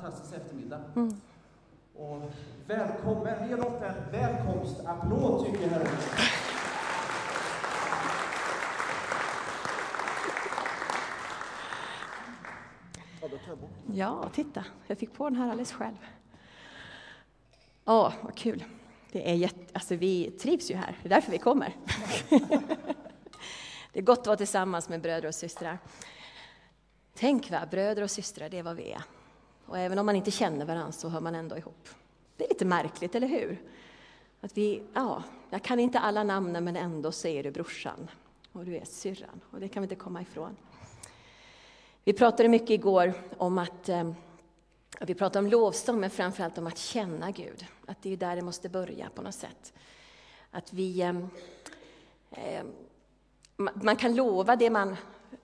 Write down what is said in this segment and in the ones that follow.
fantastisk eftermiddag. Mm. Och välkommen, ge dem en välkomstapplåd tycker jag här Ja, titta, jag fick på den här alldeles själv. Åh, vad kul. Det är jätte, alltså vi trivs ju här, det är därför vi kommer. det är gott att vara tillsammans med bröder och systrar. Tänk va, bröder och systrar, det är vad vi är. Och även om man inte känner varandra så hör man ändå ihop. Det är lite märkligt, eller hur? Att vi, ja, jag kan inte alla namnen men ändå så är du brorsan och du är syrran och det kan vi inte komma ifrån. Vi pratade mycket igår om att eh, vi pratade om lovsång, men framförallt om att känna Gud. Att det är där det måste börja på något sätt. Att vi... Eh, eh man kan lova det man...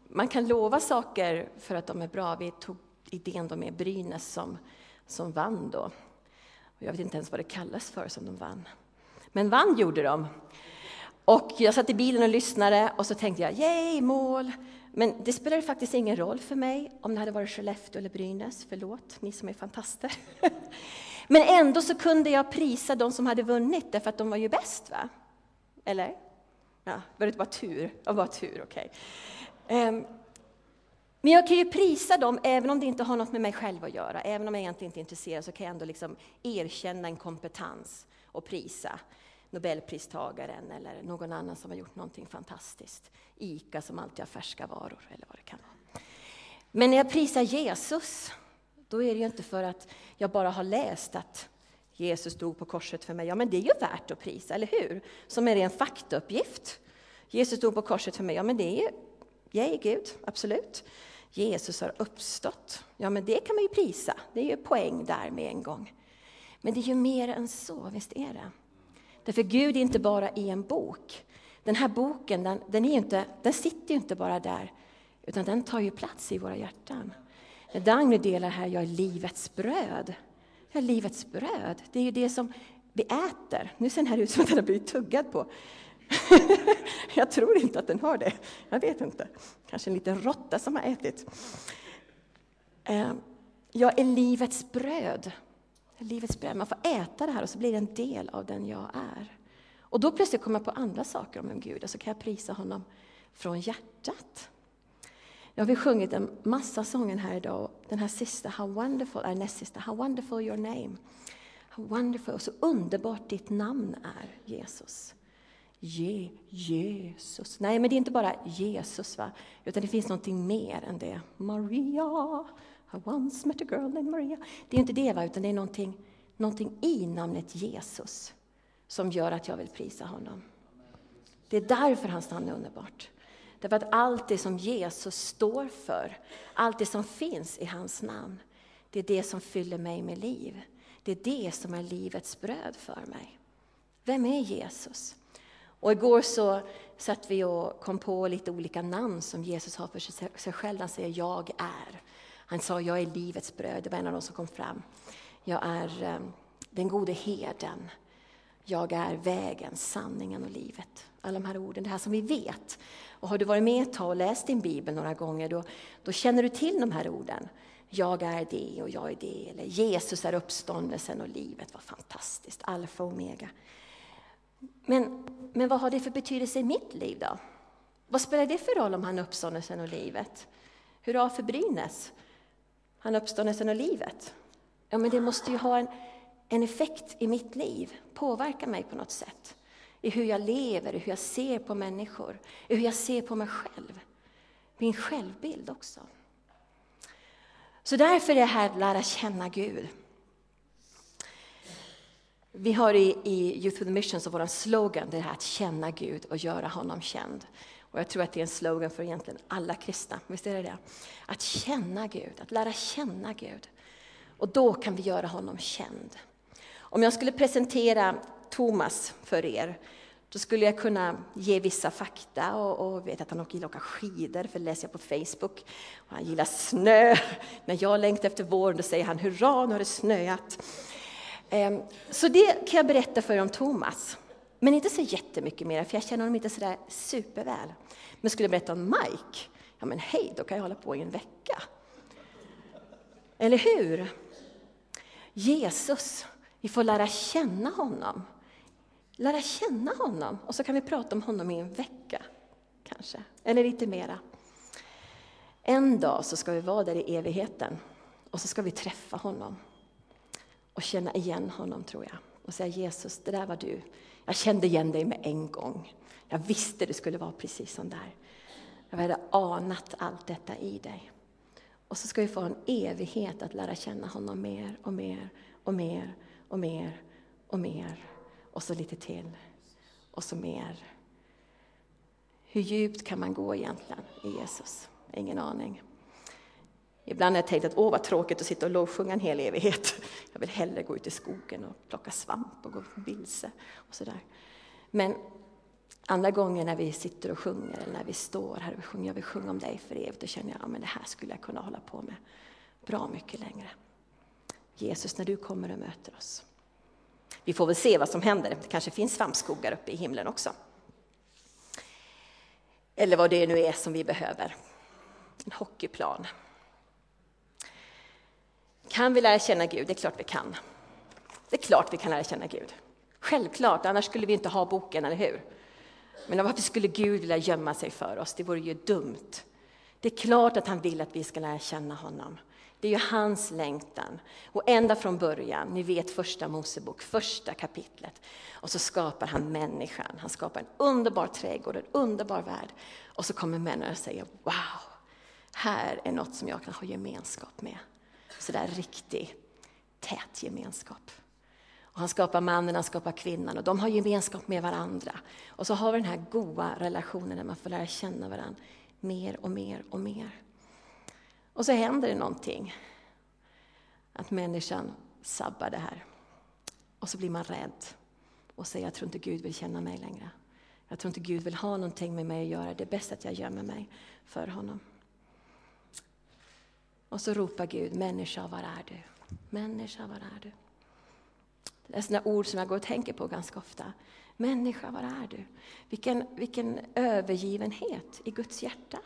Man kan lova saker för att de är bra. Vi tog idén då med Brynäs som, som vann då. Jag vet inte ens vad det kallas för som de vann. Men vann gjorde de. Och jag satt i bilen och lyssnade och så tänkte jag, yay, mål! Men det spelade faktiskt ingen roll för mig om det hade varit Skellefteå eller Brynäs. Förlåt, ni som är fantaster. Men ändå så kunde jag prisa de som hade vunnit, därför att de var ju bäst. va? Eller? Ja, var det bara tur? Ja, bara tur, okej. Okay. Men jag kan ju prisa dem, även om det inte har något med mig själv att göra. Även om jag egentligen inte är intresserad, så kan jag ändå liksom erkänna en kompetens och prisa. Nobelpristagaren eller någon annan som har gjort någonting fantastiskt. ICA som alltid har färska varor eller vad det kan vara. Men när jag prisar Jesus, då är det ju inte för att jag bara har läst att Jesus dog på korset för mig. Ja, men det är ju värt att prisa, eller hur? Som är en faktauppgift. Jesus dog på korset för mig. Ja, men det är ju, yay Gud, absolut. Jesus har uppstått. Ja, men det kan man ju prisa. Det är ju poäng där med en gång. Men det är ju mer än så, visst är det? Därför Gud är inte bara i en bok. Den här boken den, den, är inte, den sitter ju inte bara där, utan den tar ju plats i våra hjärtan. Dagny delar här, jag är livets bröd. Jag är livets bröd, det är ju det som vi äter. Nu ser den här ut som att den har blivit tuggad på. jag tror inte att den har det. Jag vet inte. Kanske en liten råtta som har ätit. Ehm, jag är livets bröd livets bröd. Man får äta det här och så blir det en del av den jag är. Och då plötsligt kommer jag på andra saker om Gud och så kan jag prisa honom från hjärtat. Jag har vi sjungit en massa sånger här idag. Den här sista, How wonderful, är näst sista, How wonderful your name. How wonderful, så underbart ditt namn är, Jesus. Je, Jesus. Nej, men det är inte bara Jesus, va? utan det finns någonting mer än det. Maria, i once met a girl named Maria. Det är inte det, va? utan det är någonting, någonting i namnet Jesus som gör att jag vill prisa honom. Det är därför hans namn är underbart. Därför att allt det som Jesus står för, allt det som finns i hans namn, det är det som fyller mig med liv. Det är det som är livets bröd för mig. Vem är Jesus? Och igår så satt vi och kom på lite olika namn som Jesus har för sig själv. Han säger jag är. Han sa, jag är livets bröd, det var en av de som kom fram. Jag är ehm, den gode herden. Jag är vägen, sanningen och livet. Alla de här orden, det här som vi vet. Och har du varit med ett tag och läst din bibel några gånger, då, då känner du till de här orden. Jag är det och jag är det. Eller Jesus är uppståndelsen och livet. Vad fantastiskt, alfa och omega. Men, men vad har det för betydelse i mitt liv då? Vad spelar det för roll om han uppståndelsen och livet? Hurra för Brynäs! Han uppståndelsen och livet. Ja, men det måste ju ha en, en effekt i mitt liv, påverka mig på något sätt. I hur jag lever, i hur jag ser på människor, i hur jag ser på mig själv. Min självbild också. Så därför är det här att lära känna Gud. Vi har i, i Youth with Mission, som vår slogan, det här att känna Gud och göra honom känd. Och jag tror att det är en slogan för egentligen alla kristna. Visst är det det? Att känna Gud, att lära känna Gud. Och då kan vi göra honom känd. Om jag skulle presentera Thomas för er, då skulle jag kunna ge vissa fakta och, och vet att han gillar att åka skidor, för det läser jag på Facebook. Och han gillar snö. När jag längtar efter våren, då säger han hurra, nu har det snöat. Ehm, så det kan jag berätta för er om Thomas. Men inte så jättemycket mer, för jag känner honom inte sådär superväl. Men skulle jag berätta om Mike, ja men hej, då kan jag hålla på i en vecka. Eller hur? Jesus, vi får lära känna honom. Lära känna honom och så kan vi prata om honom i en vecka, kanske, eller lite mera. En dag så ska vi vara där i evigheten och så ska vi träffa honom och känna igen honom, tror jag. Och säga Jesus, det där var du. Jag kände igen dig med en gång. Jag visste det skulle vara precis som där. Jag hade anat allt detta i dig. Och så ska vi få en evighet att lära känna honom mer och mer och mer och mer och mer. Och så lite till. Och så mer. Hur djupt kan man gå egentligen i Jesus? Ingen aning. Ibland har jag tänkt att åh vad tråkigt att sitta och lovsjunga en hel evighet. Jag vill hellre gå ut i skogen och plocka svamp och gå vilse. Och sådär. Men andra gånger när vi sitter och sjunger eller när vi står här och sjunger, jag vill sjunga om dig för evigt, då känner jag att det här skulle jag kunna hålla på med bra mycket längre. Jesus, när du kommer och möter oss. Vi får väl se vad som händer, det kanske finns svampskogar uppe i himlen också. Eller vad det nu är som vi behöver. En hockeyplan. Kan vi lära känna Gud? Det är klart vi kan. Det är klart vi kan lära känna Gud. Självklart, annars skulle vi inte ha boken, eller hur? Men varför skulle Gud vilja gömma sig för oss? Det vore ju dumt. Det är klart att han vill att vi ska lära känna honom. Det är ju hans längtan. Och ända från början, ni vet första Mosebok, första kapitlet. Och så skapar han människan. Han skapar en underbar trädgård, en underbar värld. Och så kommer människan och säger, wow, här är något som jag kan ha gemenskap med. Sådär riktig, tät gemenskap. Och han skapar mannen, han skapar kvinnan och de har gemenskap med varandra. Och så har vi den här goda relationen där man får lära känna varandra mer och mer och mer. Och så händer det någonting. Att människan sabbar det här. Och så blir man rädd och säger jag tror inte Gud vill känna mig längre. Jag tror inte Gud vill ha någonting med mig att göra. Det är bäst att jag gömmer mig för honom. Och så ropar Gud, människa var är du? Människa var är du? Det är sådana ord som jag går och tänker på ganska ofta. Människa, var är du? Vilken, vilken övergivenhet i Guds hjärta.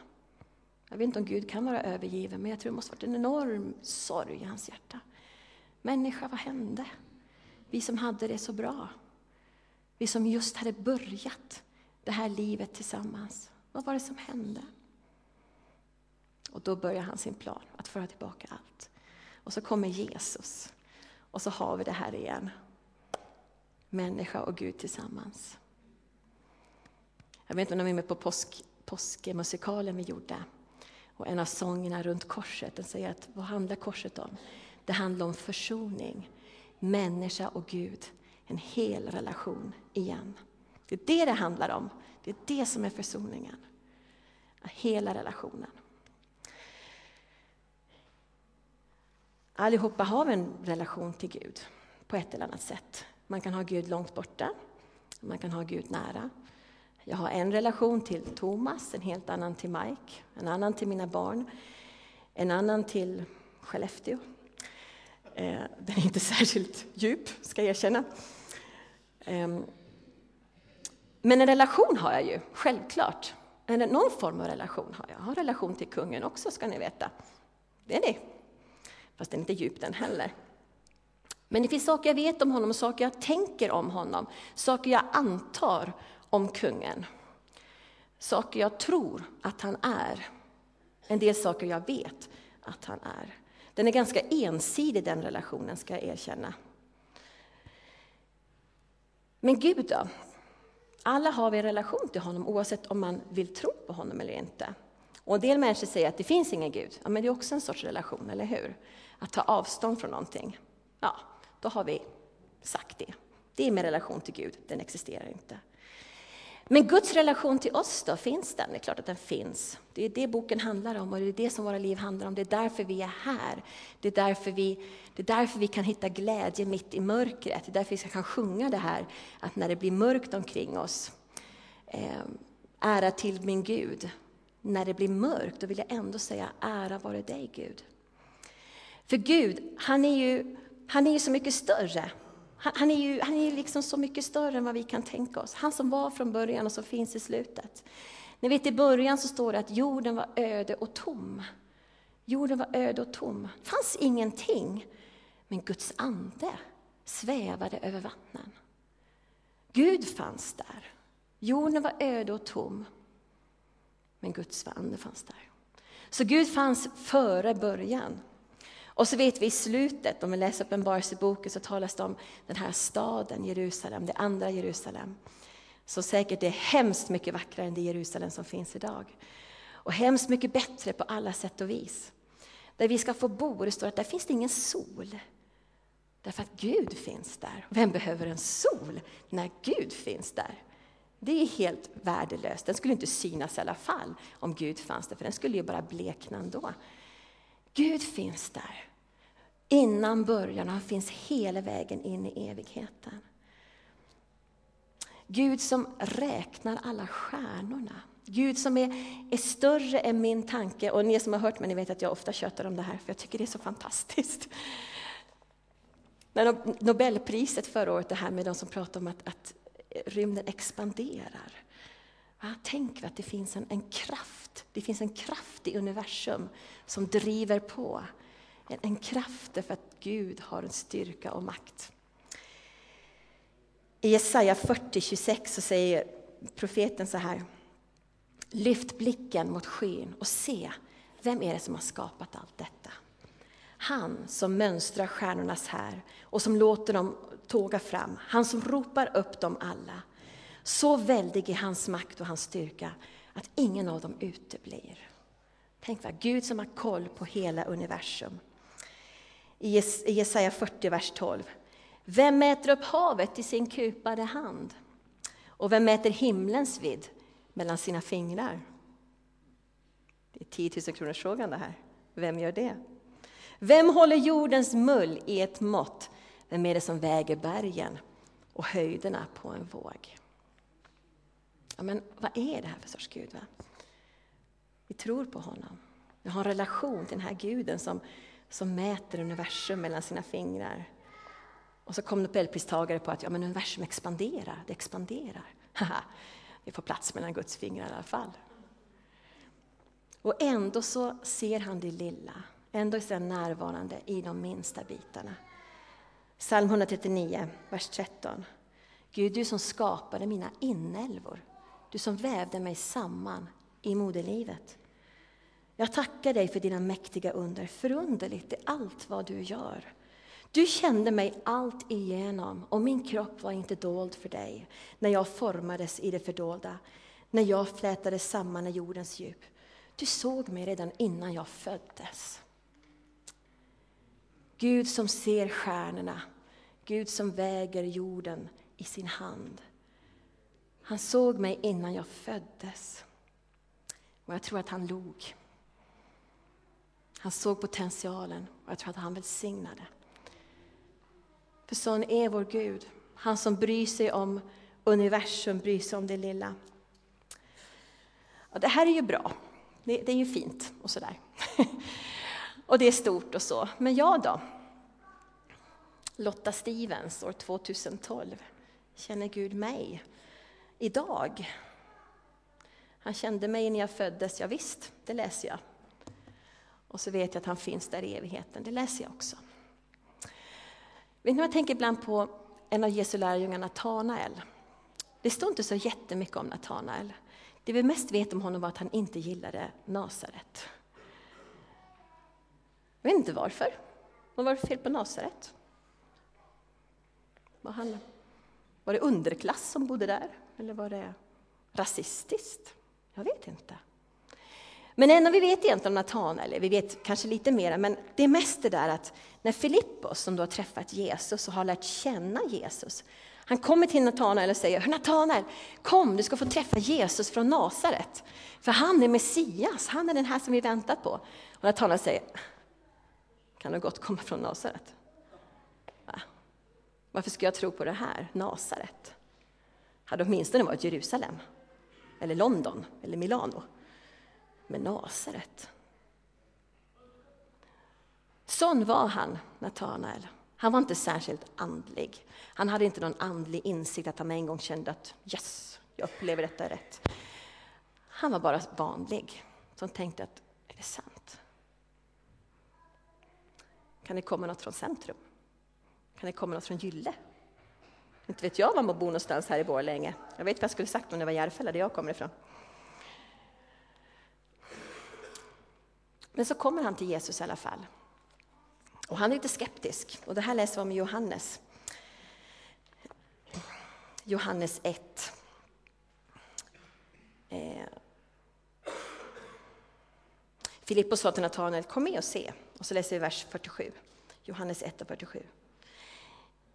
Jag vet inte om Gud kan vara övergiven, men jag tror det måste varit en enorm sorg i hans hjärta. Människa, vad hände? Vi som hade det så bra. Vi som just hade börjat det här livet tillsammans. Vad var det som hände? Och då börjar han sin plan, att föra tillbaka allt. Och så kommer Jesus. Och så har vi det här igen. Människa och Gud tillsammans. Jag vet inte om ni är med på påsk, påskmusikalen vi gjorde. Och en av sångerna runt korset, den säger att vad handlar korset om? Det handlar om försoning. Människa och Gud, en hel relation igen. Det är det det handlar om. Det är det som är försoningen. Hela relationen. Allihopa har vi en relation till Gud på ett eller annat sätt. Man kan ha Gud långt borta, man kan ha Gud nära. Jag har en relation till Thomas, en helt annan till Mike, en annan till mina barn, en annan till Skellefteå. Eh, den är inte särskilt djup, ska jag erkänna. Ehm, men en relation har jag ju, självklart. Någon form av relation har jag. Jag har relation till kungen också, ska ni veta. Det är det. Fast den är inte djup den heller. Men det finns saker jag vet om honom, saker jag tänker om honom, saker jag antar om kungen. Saker jag tror att han är. En del saker jag vet att han är. Den är ganska ensidig den relationen, ska jag erkänna. Men Gud då? Alla har vi en relation till honom oavsett om man vill tro på honom eller inte. Och en del människor säger att det finns ingen Gud. Ja, men det är också en sorts relation, eller hur? Att ta avstånd från någonting. Ja, då har vi sagt det. Det är med relation till Gud, den existerar inte. Men Guds relation till oss då, finns den? Det är klart att den finns. Det är det boken handlar om och det är det som våra liv handlar om. Det är därför vi är här. Det är därför vi, det är därför vi kan hitta glädje mitt i mörkret. Det är därför vi kan sjunga det här, att när det blir mörkt omkring oss, eh, ära till min Gud. När det blir mörkt, då vill jag ändå säga ära vare dig Gud. För Gud, han är ju, han är ju så mycket större. Han, han, är ju han är liksom så mycket större än vad vi kan tänka oss. Han som var från början och som finns i slutet. Ni vet i början så står det att jorden var öde och tom. Jorden var öde och tom. Det fanns ingenting. Men Guds ande svävade över vattnen. Gud fanns där. Jorden var öde och tom. Men Guds ande fanns där. Så Gud fanns före början. Och så vet vi i slutet, om vi läser Uppenbarelseboken, så talas det om den här staden Jerusalem, det andra Jerusalem. Så säkert är hemskt mycket vackrare än det Jerusalem som finns idag. Och hemskt mycket bättre på alla sätt och vis. Där vi ska få bo, det står att där finns det ingen sol. Därför att Gud finns där. Vem behöver en sol när Gud finns där? Det är helt värdelöst. Den skulle inte synas i alla fall om Gud fanns där, för den skulle ju bara blekna ändå. Gud finns där. Innan början, och han finns hela vägen in i evigheten. Gud som räknar alla stjärnorna. Gud som är, är större än min tanke. Och ni som har hört mig, ni vet att jag ofta tjötar om det här, för jag tycker det är så fantastiskt. När Nobelpriset förra året, det här med de som pratar om att, att rymden expanderar. Ja, tänk att det finns en, en, kraft, det finns en kraft i universum som driver på. En, en kraft därför att Gud har en styrka och makt. I Jesaja 40.26 så säger profeten så här. Lyft blicken mot skyn och se, vem är det som har skapat allt detta? Han som mönstrar stjärnornas här och som låter dem tåga fram, han som ropar upp dem alla. Så väldig är hans makt och hans styrka att ingen av dem uteblir. Tänk vad Gud som har koll på hela universum. I Jesaja 40, vers 12. Vem mäter upp havet i sin kupade hand? Och vem mäter himlens vidd mellan sina fingrar? Det är 10 000 kronors frågan det här. Vem gör det? Vem håller jordens mull i ett mått? Vem är det som väger bergen och höjderna på en våg? Ja, men vad är det här för sorts Gud? Va? Vi tror på honom. Vi har en relation till den här guden som, som mäter universum mellan sina fingrar. Och så kom Nobelpristagare på att ja, men universum expanderar, det expanderar. Vi får plats mellan Guds fingrar i alla fall. Och ändå så ser han det lilla, ändå är han närvarande i de minsta bitarna. Psalm 139, vers 13. Gud, du som skapade mina inälvor, du som vävde mig samman i moderlivet. Jag tackar dig för dina mäktiga under, förunderligt är allt vad du gör. Du kände mig allt igenom och min kropp var inte dold för dig när jag formades i det fördolda, när jag flätades samman i jordens djup. Du såg mig redan innan jag föddes. Gud som ser stjärnorna, Gud som väger jorden i sin hand. Han såg mig innan jag föddes. Och jag tror att han log. Han såg potentialen och jag tror att han välsignade. För sån är vår Gud. Han som bryr sig om universum, bryr sig om det lilla. Och det här är ju bra. Det, det är ju fint och sådär. och det är stort och så. Men jag då? Lotta Stevens år 2012. Känner Gud mig idag? Han kände mig när jag föddes, ja, visst, det läser jag. Och så vet jag att han finns där i evigheten, det läser jag också. Vet ni, jag tänker ibland på en av Jesu lärjungar, Natanael. Det står inte så jättemycket om Natanael. Det vi mest vet om honom var att han inte gillade Nasaret. Jag vet inte varför. Vad var det fel på Nasaret? Var, var det underklass som bodde där? Eller var det rasistiskt? Jag vet inte. Men enda vi vet egentligen om Natanael, vi vet kanske lite mer, men det är mest det där att när Filippos, som då har träffat Jesus och har lärt känna Jesus, han kommer till Natanael och säger, Natanael, kom, du ska få träffa Jesus från Nasaret. För han är Messias, han är den här som vi väntat på. Och Natanael säger, kan du gott komma från Nasaret? Va? Varför ska jag tro på det här, Nasaret? Hade åtminstone varit Jerusalem, eller London, eller Milano. Men Nasaret? Sån var han, Natanael. Han var inte särskilt andlig. Han hade inte någon andlig insikt att han en gång kände att yes, jag upplever detta rätt. Han var bara vanlig, som tänkte att är det sant? Kan det komma något från centrum? Kan det komma något från Gylle? Inte vet jag var man bor någonstans här i Borlänge. Jag vet vad jag skulle sagt om det var Järfälla, där jag kommer ifrån. Men så kommer han till Jesus i alla fall. Och han är lite skeptisk. Och det här läser vi om i Johannes. Johannes 1. Eh. Filippos sa till Natanael, kom med och se. Och så läser vi vers 47. Johannes 1 och 47.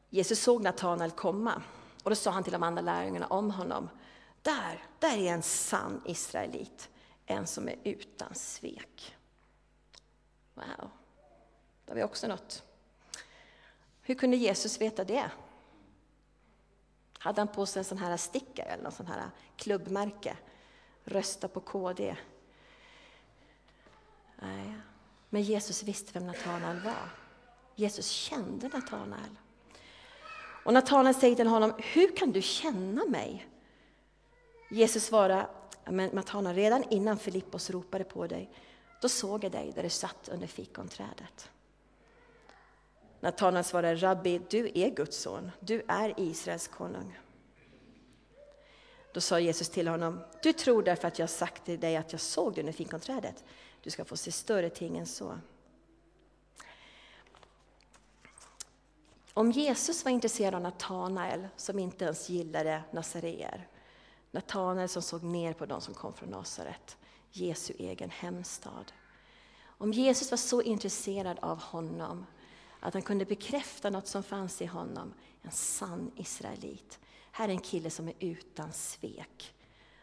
Jesus såg Natanael komma och då sa han till de andra lärjungarna om honom. Där, där är en sann israelit, en som är utan svek. Wow, det har vi också något. Hur kunde Jesus veta det? Hade han på sig en sån här stickare eller någon sån här klubbmärke? Rösta på KD. Nej, men Jesus visste vem Natanael var. Jesus kände Natanael. Och Natanael säger till honom, hur kan du känna mig? Jesus svarar, men Natanael, redan innan Filippos ropade på dig, då såg jag dig där du satt under fikonträdet. Natanael svarar, Rabbi, du är Guds son, du är Israels konung. Då sa Jesus till honom, du tror därför att jag sagt till dig att jag såg dig under fikonträdet. Du ska få se större ting än så. Om Jesus var intresserad av Natanael som inte ens gillade nasareer, Natanael som såg ner på de som kom från Nasaret, Jesu egen hemstad. Om Jesus var så intresserad av honom att han kunde bekräfta något som fanns i honom, en sann israelit. Här är en kille som är utan svek.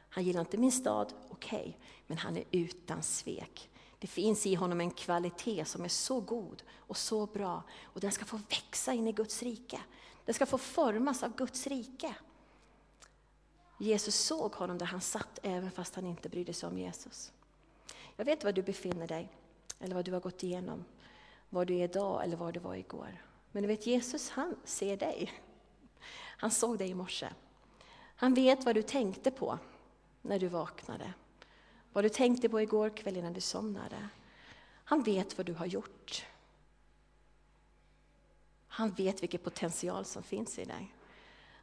Han gillar inte min stad, okej, okay, men han är utan svek. Det finns i honom en kvalitet som är så god och så bra och den ska få växa in i Guds rike. Den ska få formas av Guds rike. Jesus såg honom där han satt även fast han inte brydde sig om Jesus. Jag vet var du befinner dig, eller vad du har gått igenom, var du är idag eller var du var igår. Men du vet Jesus han ser dig. Han såg dig i morse. Han vet vad du tänkte på när du vaknade. Vad du tänkte på igår kväll innan du somnade. Han vet vad du har gjort. Han vet vilken potential som finns i dig.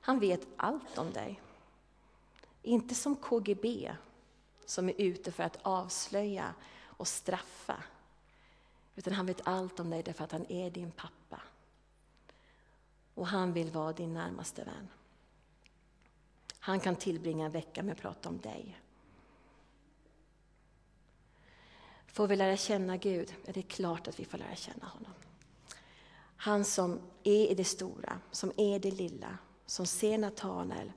Han vet allt om dig. Inte som KGB som är ute för att avslöja och straffa. Utan han vet allt om dig därför att han är din pappa. Och han vill vara din närmaste vän. Han kan tillbringa en vecka med att prata om dig. Får vi lära känna Gud? Ja, det är klart att vi får lära känna honom. Han som är i det stora, som är det lilla, som ser Natanael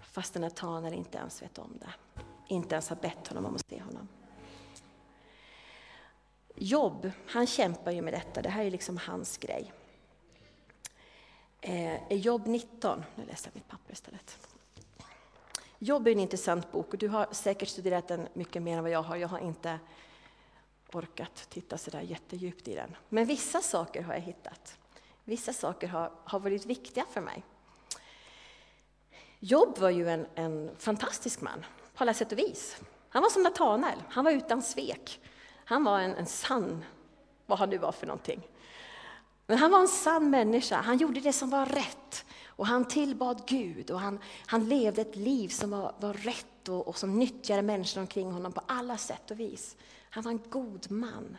fast Natanael inte ens vet om det. Inte ens har bett honom om att se honom. Jobb, han kämpar ju med detta, det här är liksom hans grej. Eh, Jobb 19, nu läser jag mitt papper istället. Jobb är en intressant bok och du har säkert studerat den mycket mer än vad jag har. Jag har inte orkat titta så där jättedjupt i den. Men vissa saker har jag hittat. Vissa saker har, har varit viktiga för mig. Jobb var ju en, en fantastisk man på alla sätt och vis. Han var som Natanael, han var utan svek. Han var en, en sann, vad han nu var för någonting. Men han var en sann människa, han gjorde det som var rätt. Och han tillbad Gud och han, han levde ett liv som var, var rätt och, och som nyttjade människor omkring honom på alla sätt och vis. Han var en god man.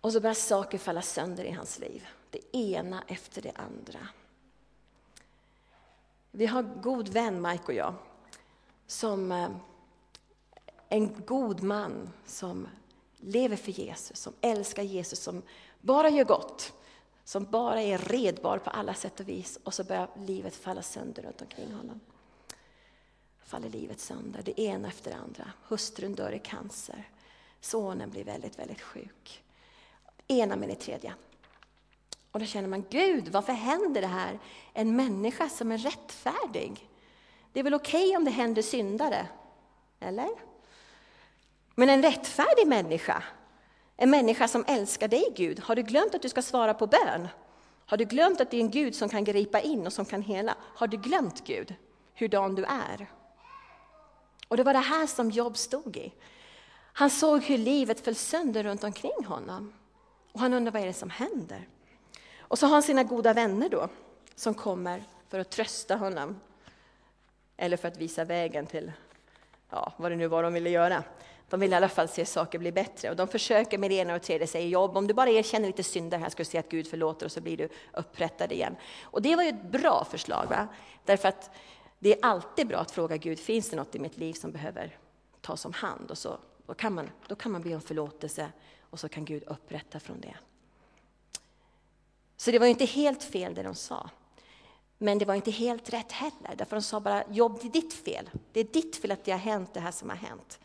Och så börjar saker falla sönder i hans liv. Det ena efter det andra. Vi har en god vän, Mike och jag, som eh, en god man som lever för Jesus, som älskar Jesus, som bara gör gott, som bara är redbar på alla sätt och vis och så börjar livet falla sönder runt omkring honom. Faller livet sönder, det ena efter det andra. Hustrun dör i cancer, sonen blir väldigt, väldigt sjuk. Ena med det tredje. Och då känner man, Gud, varför händer det här en människa som är rättfärdig? Det är väl okej okay om det händer syndare? Eller? Men en rättfärdig människa, en människa som älskar dig Gud, har du glömt att du ska svara på bön? Har du glömt att det är en Gud som kan gripa in och som kan hela? Har du glömt Gud, hurdan du är? Och det var det här som Job stod i. Han såg hur livet föll sönder runt omkring honom. Och han undrar vad är det som händer? Och så har han sina goda vänner då, som kommer för att trösta honom. Eller för att visa vägen till ja, vad det nu var de ville göra. De vill i alla fall se saker bli bättre. Och de försöker med det ena och tredje, säger jobb. Om du bara erkänner lite synder här ska du se att Gud förlåter och så blir du upprättad igen. Och det var ju ett bra förslag. Va? Därför att det är alltid bra att fråga Gud, finns det något i mitt liv som behöver tas om hand? Och så, då, kan man, då kan man be om förlåtelse och så kan Gud upprätta från det. Så det var inte helt fel det de sa. Men det var inte helt rätt heller, därför de sa bara jobb, det är ditt fel. Det är ditt fel att det har hänt det här som har hänt.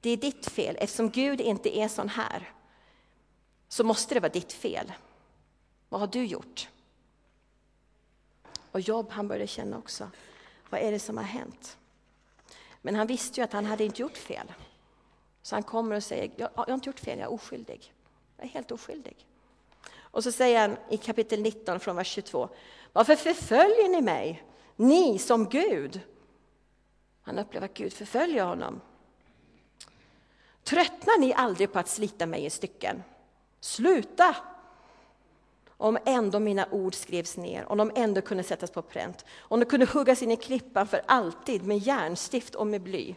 Det är ditt fel. Eftersom Gud inte är sån här så måste det vara ditt fel. Vad har du gjort? Och Jobb han började känna också, vad är det som har hänt? Men han visste ju att han hade inte gjort fel. Så han kommer och säger, jag, jag har inte gjort fel, jag är oskyldig. Jag är helt oskyldig. Och så säger han i kapitel 19 från vers 22, varför förföljer ni mig, ni som Gud? Han upplever att Gud förföljer honom. Tröttnar ni aldrig på att slita mig i stycken? Sluta! Om ändå mina ord skrevs ner, om de ändå kunde sättas på pränt, om de kunde huggas in i klippan för alltid med järnstift och med bly.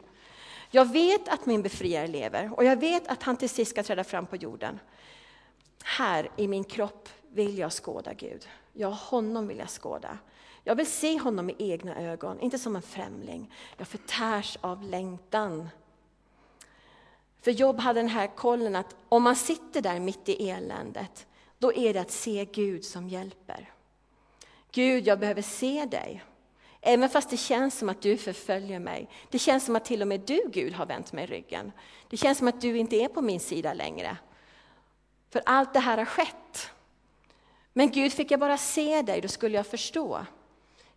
Jag vet att min befriare lever och jag vet att han till sist ska träda fram på jorden. Här i min kropp vill jag skåda Gud. Ja, honom vill jag skåda. Jag vill se honom med egna ögon, inte som en främling. Jag förtärs av längtan. För Jobb hade den här kollen att om man sitter där mitt i eländet, då är det att se Gud som hjälper. Gud, jag behöver se dig. Även fast det känns som att du förföljer mig. Det känns som att till och med du, Gud, har vänt mig ryggen. Det känns som att du inte är på min sida längre. För allt det här har skett. Men Gud, fick jag bara se dig, då skulle jag förstå.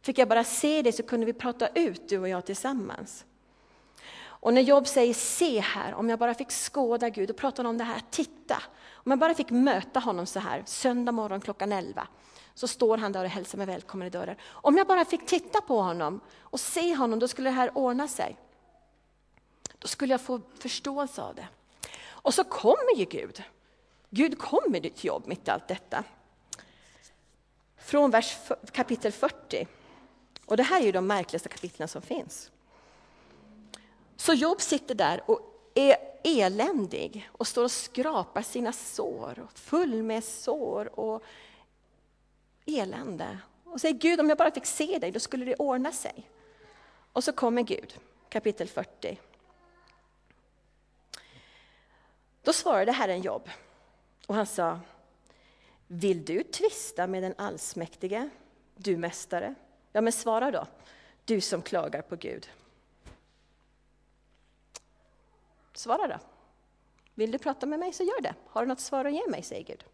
Fick jag bara se dig så kunde vi prata ut, du och jag tillsammans. Och när Job säger se här, om jag bara fick skåda Gud, då pratar han om det här, titta. Om jag bara fick möta honom så här, söndag morgon klockan 11, så står han där och hälsar mig välkommen i dörren. Om jag bara fick titta på honom och se honom, då skulle det här ordna sig. Då skulle jag få förståelse av det. Och så kommer ju Gud. Gud kommer ditt jobb mitt i allt detta. Från vers kapitel 40. Och det här är ju de märkligaste kapitlen som finns. Så Job sitter där och är eländig och står och skrapar sina sår, full med sår och elände. Och säger Gud, om jag bara fick se dig, då skulle det ordna sig. Och så kommer Gud, kapitel 40. Då svarade Herren Job och han sa, vill du tvista med den allsmäktige, du mästare? Ja, men svara då, du som klagar på Gud. Svara då. Vill du prata med mig så gör det. Har du något svar att ge mig, säger Gud.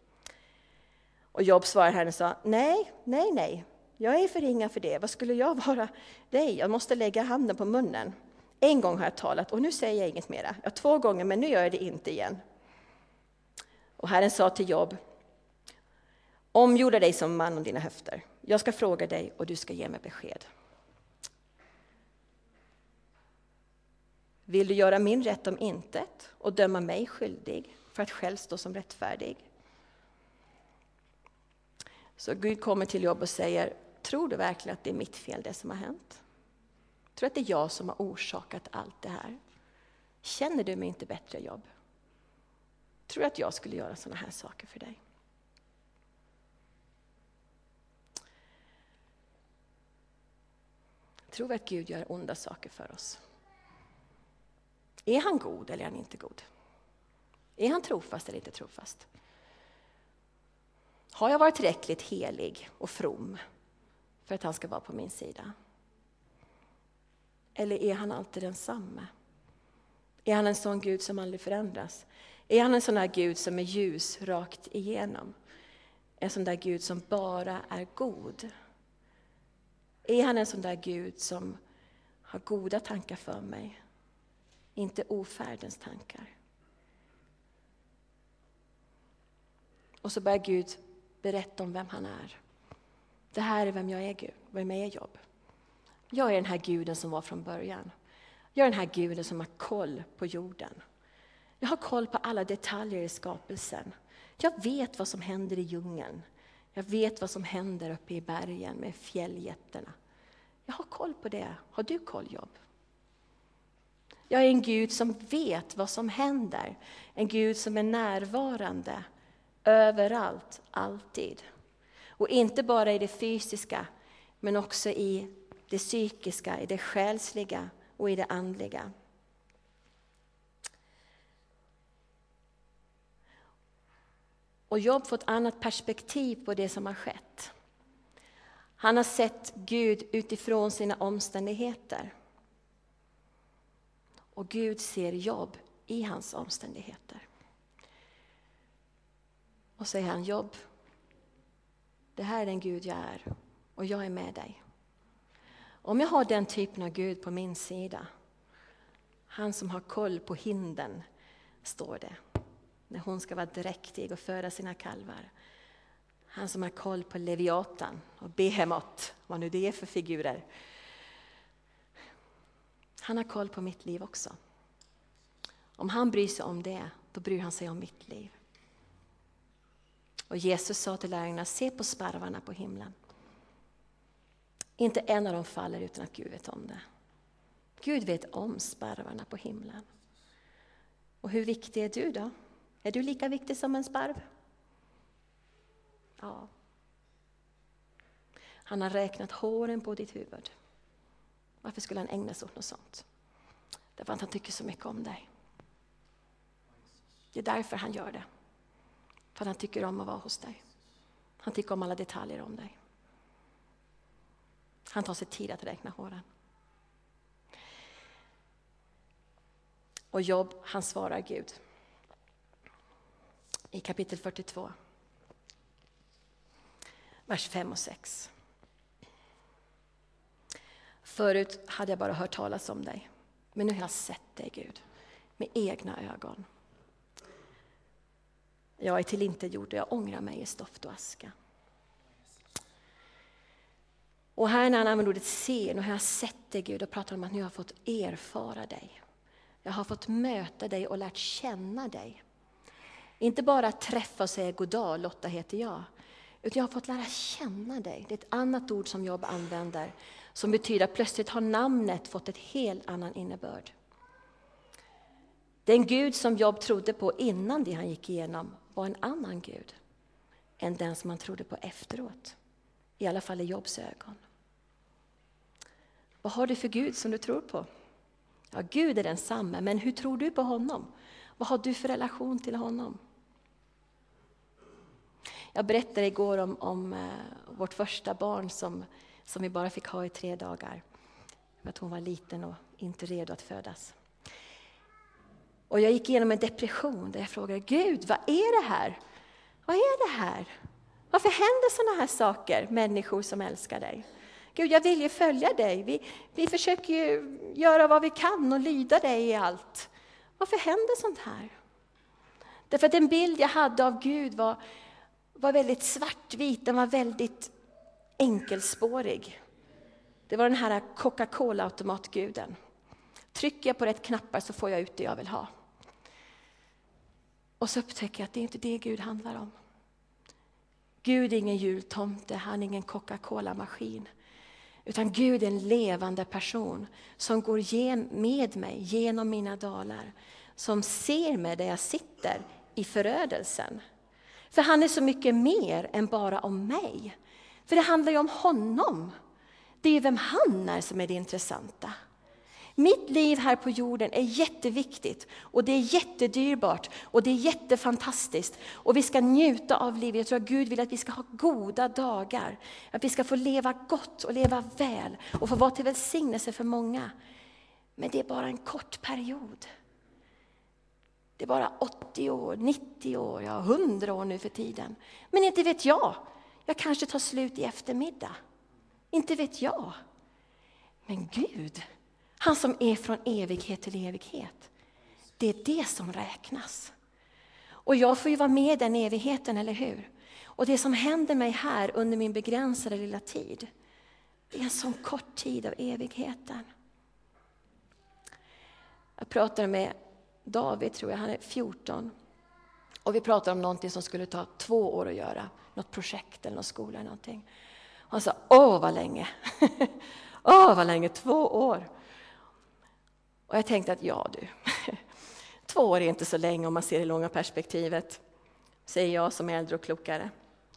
Och Job svarade henne och sa, nej, nej, nej, jag är för ringa för det. Vad skulle jag vara dig? Jag måste lägga handen på munnen. En gång har jag talat och nu säger jag inget mera. Ja, två gånger, men nu gör jag det inte igen. Och Herren sa till Job, omgjorda dig som man om dina höfter. Jag ska fråga dig och du ska ge mig besked. Vill du göra min rätt om intet och döma mig skyldig för att själv stå som rättfärdig? Så Gud kommer till Jobb och säger, tror du verkligen att det är mitt fel det som har hänt? Tror du att det är jag som har orsakat allt det här? Känner du mig inte bättre Jobb? Tror du att jag skulle göra sådana här saker för dig? Tror vi att Gud gör onda saker för oss? Är han god eller är han inte god? Är han trofast eller inte trofast? Har jag varit tillräckligt helig och from för att han ska vara på min sida? Eller är han alltid densamme? Är han en sån Gud som aldrig förändras? Är han en sån där Gud som är ljus rakt igenom? En sån där Gud som bara är god? Är han en sån där Gud som har goda tankar för mig? Inte ofärdens tankar. Och så börjar Gud berätta om vem han är. Det här är vem jag är, Gud. Vem är Job? Jag är den här guden som var från början. Jag är den här guden som har koll på jorden. Jag har koll på alla detaljer i skapelsen. Jag vet vad som händer i djungeln. Jag vet vad som händer uppe i bergen med fjälljättarna. Jag har koll på det. Har du koll, Jobb? Jag är en Gud som vet vad som händer. En Gud som är närvarande överallt, alltid. Och inte bara i det fysiska, men också i det psykiska, i det själsliga och i det andliga. Och Jobb får ett annat perspektiv på det som har skett. Han har sett Gud utifrån sina omständigheter. Och Gud ser Jobb i hans omständigheter. Och säger han, Jobb, det här är den Gud jag är och jag är med dig. Om jag har den typen av Gud på min sida, han som har koll på hinden, står det, när hon ska vara dräktig och föda sina kalvar. Han som har koll på Leviatan och Behemot, vad nu det är för figurer. Han har koll på mitt liv också. Om han bryr sig om det, då bryr han sig om mitt liv. Och Jesus sa till lärjungarna, se på sparvarna på himlen. Inte en av dem faller utan att Gud vet om det. Gud vet om sparvarna på himlen. Och hur viktig är du då? Är du lika viktig som en sparv? Ja. Han har räknat håren på ditt huvud. Varför skulle han ägna sig åt något sånt? Därför att han tycker så mycket om dig. Det är därför han gör det. För att han tycker om att vara hos dig. Han tycker om alla detaljer om dig. Han tar sig tid att räkna håren. Och Jobb, han svarar Gud. I kapitel 42. Vers 5 och 6. Förut hade jag bara hört talas om dig, men nu har jag sett dig Gud, med egna ögon. Jag är tillintetgjord och jag ångrar mig i stoft och aska. Och här när han använder ordet se, nu har jag sett dig Gud och pratar om att nu har jag fått erfara dig. Jag har fått möta dig och lärt känna dig. Inte bara träffa och säga goddag, Lotta heter jag. Utan jag har fått lära känna dig. Det är ett annat ord som Job använder. Som betyder att plötsligt har namnet fått ett helt annan innebörd. Den Gud som Job trodde på innan det han gick igenom var en annan Gud än den som man trodde på efteråt. I alla fall i Jobs ögon. Vad har du för Gud som du tror på? Ja, Gud är densamme, men hur tror du på honom? Vad har du för relation till honom? Jag berättade igår om, om eh, vårt första barn som, som vi bara fick ha i tre dagar. För att hon var liten och inte redo att födas. Och jag gick igenom en depression där jag frågade Gud, vad är det här? Vad är det här? Varför händer sådana här saker, människor som älskar dig? Gud, jag vill ju följa dig. Vi, vi försöker ju göra vad vi kan och lyda dig i allt. Varför händer sånt här? Därför att den bild jag hade av Gud var, var väldigt svartvit, den var väldigt enkelspårig. Det var den här Coca-Cola-automatguden. Trycker jag på rätt knappar så får jag ut det jag vill ha. Och så upptäcker jag att det är inte det Gud handlar om. Gud är ingen jultomte, han är ingen Coca-Cola-maskin. Utan Gud är en levande person som går med mig genom mina dalar. Som ser mig där jag sitter i förödelsen. För han är så mycket mer än bara om mig. För det handlar ju om honom. Det är vem han är som är det intressanta. Mitt liv här på jorden är jätteviktigt och det är jättedyrbart och det är jättefantastiskt. Och vi ska njuta av livet. Jag tror att Gud vill att vi ska ha goda dagar. Att vi ska få leva gott och leva väl och få vara till välsignelse för många. Men det är bara en kort period. Det är bara 80 år, 90 år, ja 100 år nu för tiden. Men inte vet jag. Jag kanske tar slut i eftermiddag. Inte vet jag. Men Gud, han som är från evighet till evighet. Det är det som räknas. Och jag får ju vara med i den evigheten, eller hur? Och det som händer mig här under min begränsade lilla tid, det är en sån kort tid av evigheten. Jag pratade med David, tror jag, han är 14. Och vi pratade om någonting som skulle ta två år att göra. något projekt eller någon skola eller någonting. Och han sa, åh vad länge! åh vad länge, två år! Och jag tänkte att ja du, två år är inte så länge om man ser det långa perspektivet, säger jag som är äldre och klokare.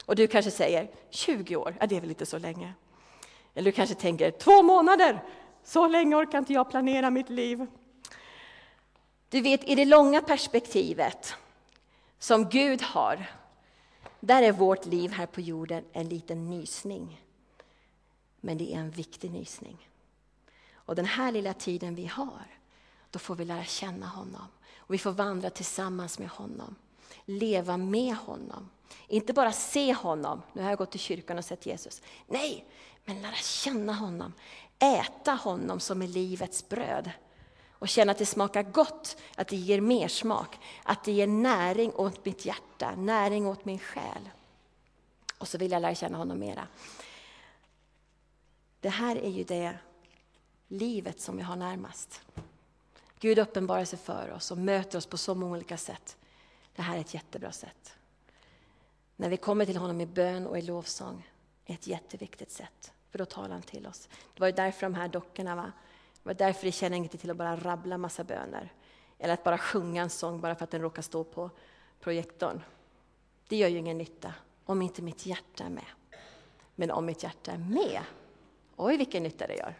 Och du kanske säger 20 år, ja det är väl inte så länge. Eller du kanske tänker två månader, så länge orkar inte jag planera mitt liv. Du vet, i det långa perspektivet som Gud har, där är vårt liv här på jorden en liten nysning. Men det är en viktig nysning. Och den här lilla tiden vi har, då får vi lära känna honom. Och vi får vandra tillsammans med honom, leva med honom. Inte bara se honom, nu har jag gått till kyrkan och sett Jesus. Nej, men lära känna honom, äta honom som är livets bröd och känna att det smakar gott, att det ger mer smak, att det ger näring åt mitt hjärta, näring åt min själ. Och så vill jag lära känna honom mera. Det här är ju det livet som vi har närmast. Gud uppenbarar sig för oss och möter oss på så många olika sätt. Det här är ett jättebra sätt. När vi kommer till honom i bön och i lovsång är ett jätteviktigt sätt, för då talar han till oss. Det var ju därför de här dockorna var det var därför det känner inte till att bara rabbla massa böner. Eller att bara sjunga en sång bara för att den råkar stå på projektorn. Det gör ju ingen nytta om inte mitt hjärta är med. Men om mitt hjärta är med, oj vilken nytta det gör.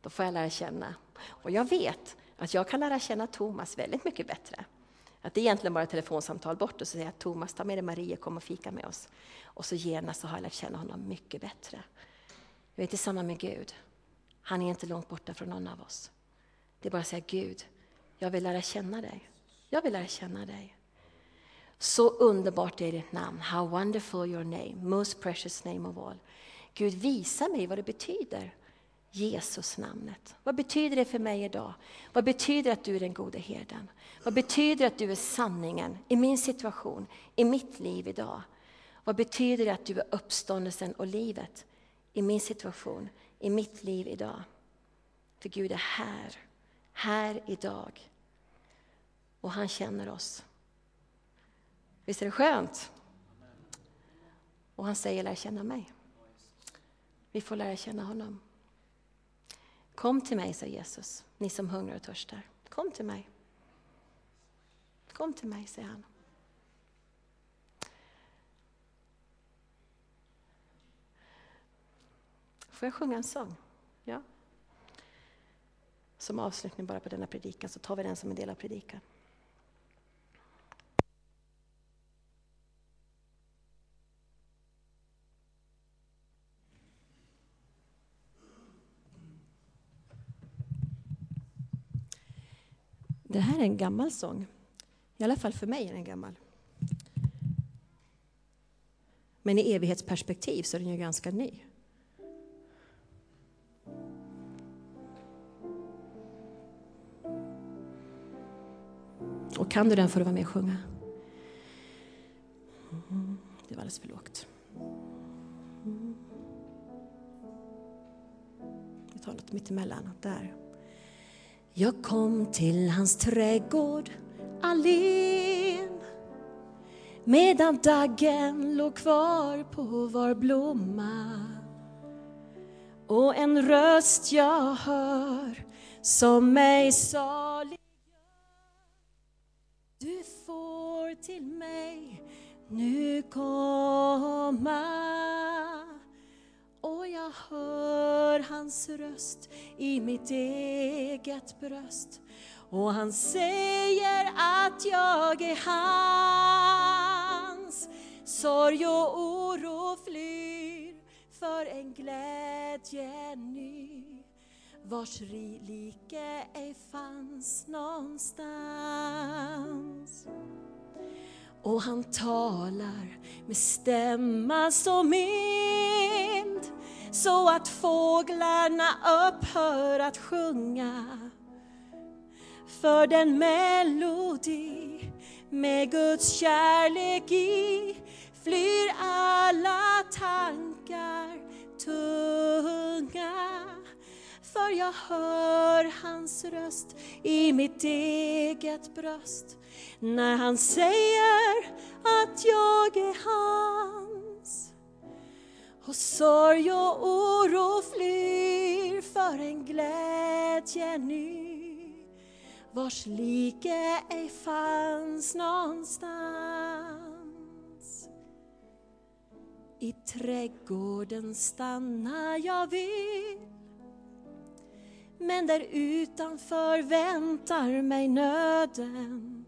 Då får jag lära känna. Och jag vet att jag kan lära känna Thomas väldigt mycket bättre. Att det är egentligen bara ett telefonsamtal bort och så säger jag Thomas, ta med dig Maria, kom och fika med oss. Och så genast så har jag lärt känna honom mycket bättre. Jag det är samma med Gud. Han är inte långt borta från någon av oss. Det är bara att säga Gud, jag vill lära känna dig. Jag vill lära känna dig. Så underbart är ditt namn. How wonderful your name, most precious name of all. Gud, visa mig vad det betyder. Jesus namnet. Vad betyder det för mig idag? Vad betyder att du är den gode herden? Vad betyder att du är sanningen i min situation, i mitt liv idag? Vad betyder det att du är uppståndelsen och livet i min situation, i mitt liv idag. För Gud är här, här idag. Och han känner oss. Visst är det skönt? Och han säger lär känna mig. Vi får lära känna honom. Kom till mig, sa Jesus, ni som hungrar och törstar. Kom till mig. Kom till mig, säger han. Får jag sjunga en sång? Ja. Som avslutning bara på denna predikan så tar vi den som en del av predikan. Det här är en gammal sång. I alla fall för mig är den gammal. Men i evighetsperspektiv så är den ju ganska ny. Och kan du den får du vara med och sjunga. Det var alldeles för lågt. Vi tar något mittemellan. Där. Jag kom till hans trädgård allen medan daggen låg kvar på var blomma. Och en röst jag hör som mig salig du får till mig nu komma hör hans röst i mitt eget bröst. Och han säger att jag är hans. Sorg och oro flyr för en glädje ny vars like ej fanns någonstans. Och han talar med stämma som min så att fåglarna upphör att sjunga. För den melodi med Guds kärlek i flyr alla tankar tunga för jag hör hans röst i mitt eget bröst när han säger att jag är hans och sorg och oro flyr för en glädje ny vars like ej fanns någonstans. I trädgården stannar jag vill men där utanför väntar mig nöden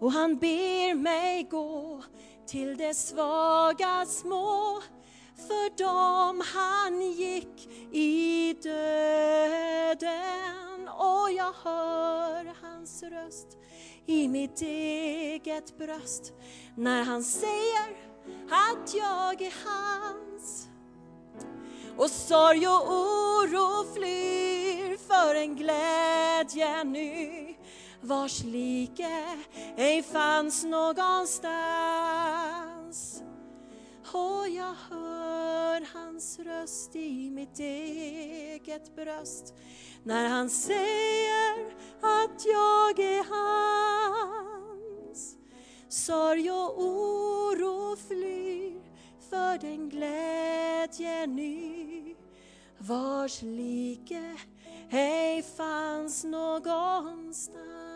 och han ber mig gå till de svaga små för dem han gick i döden. Och jag hör hans röst i mitt eget bröst. När han säger att jag är hans. Och sorg och oro flyr för en glädje ny. Vars like ej fanns någonstans. Och jag hör hans röst i mitt eget bröst när han säger att jag är hans. Sorg och oro flyr för den glädje ny vars like ej fanns någonstans.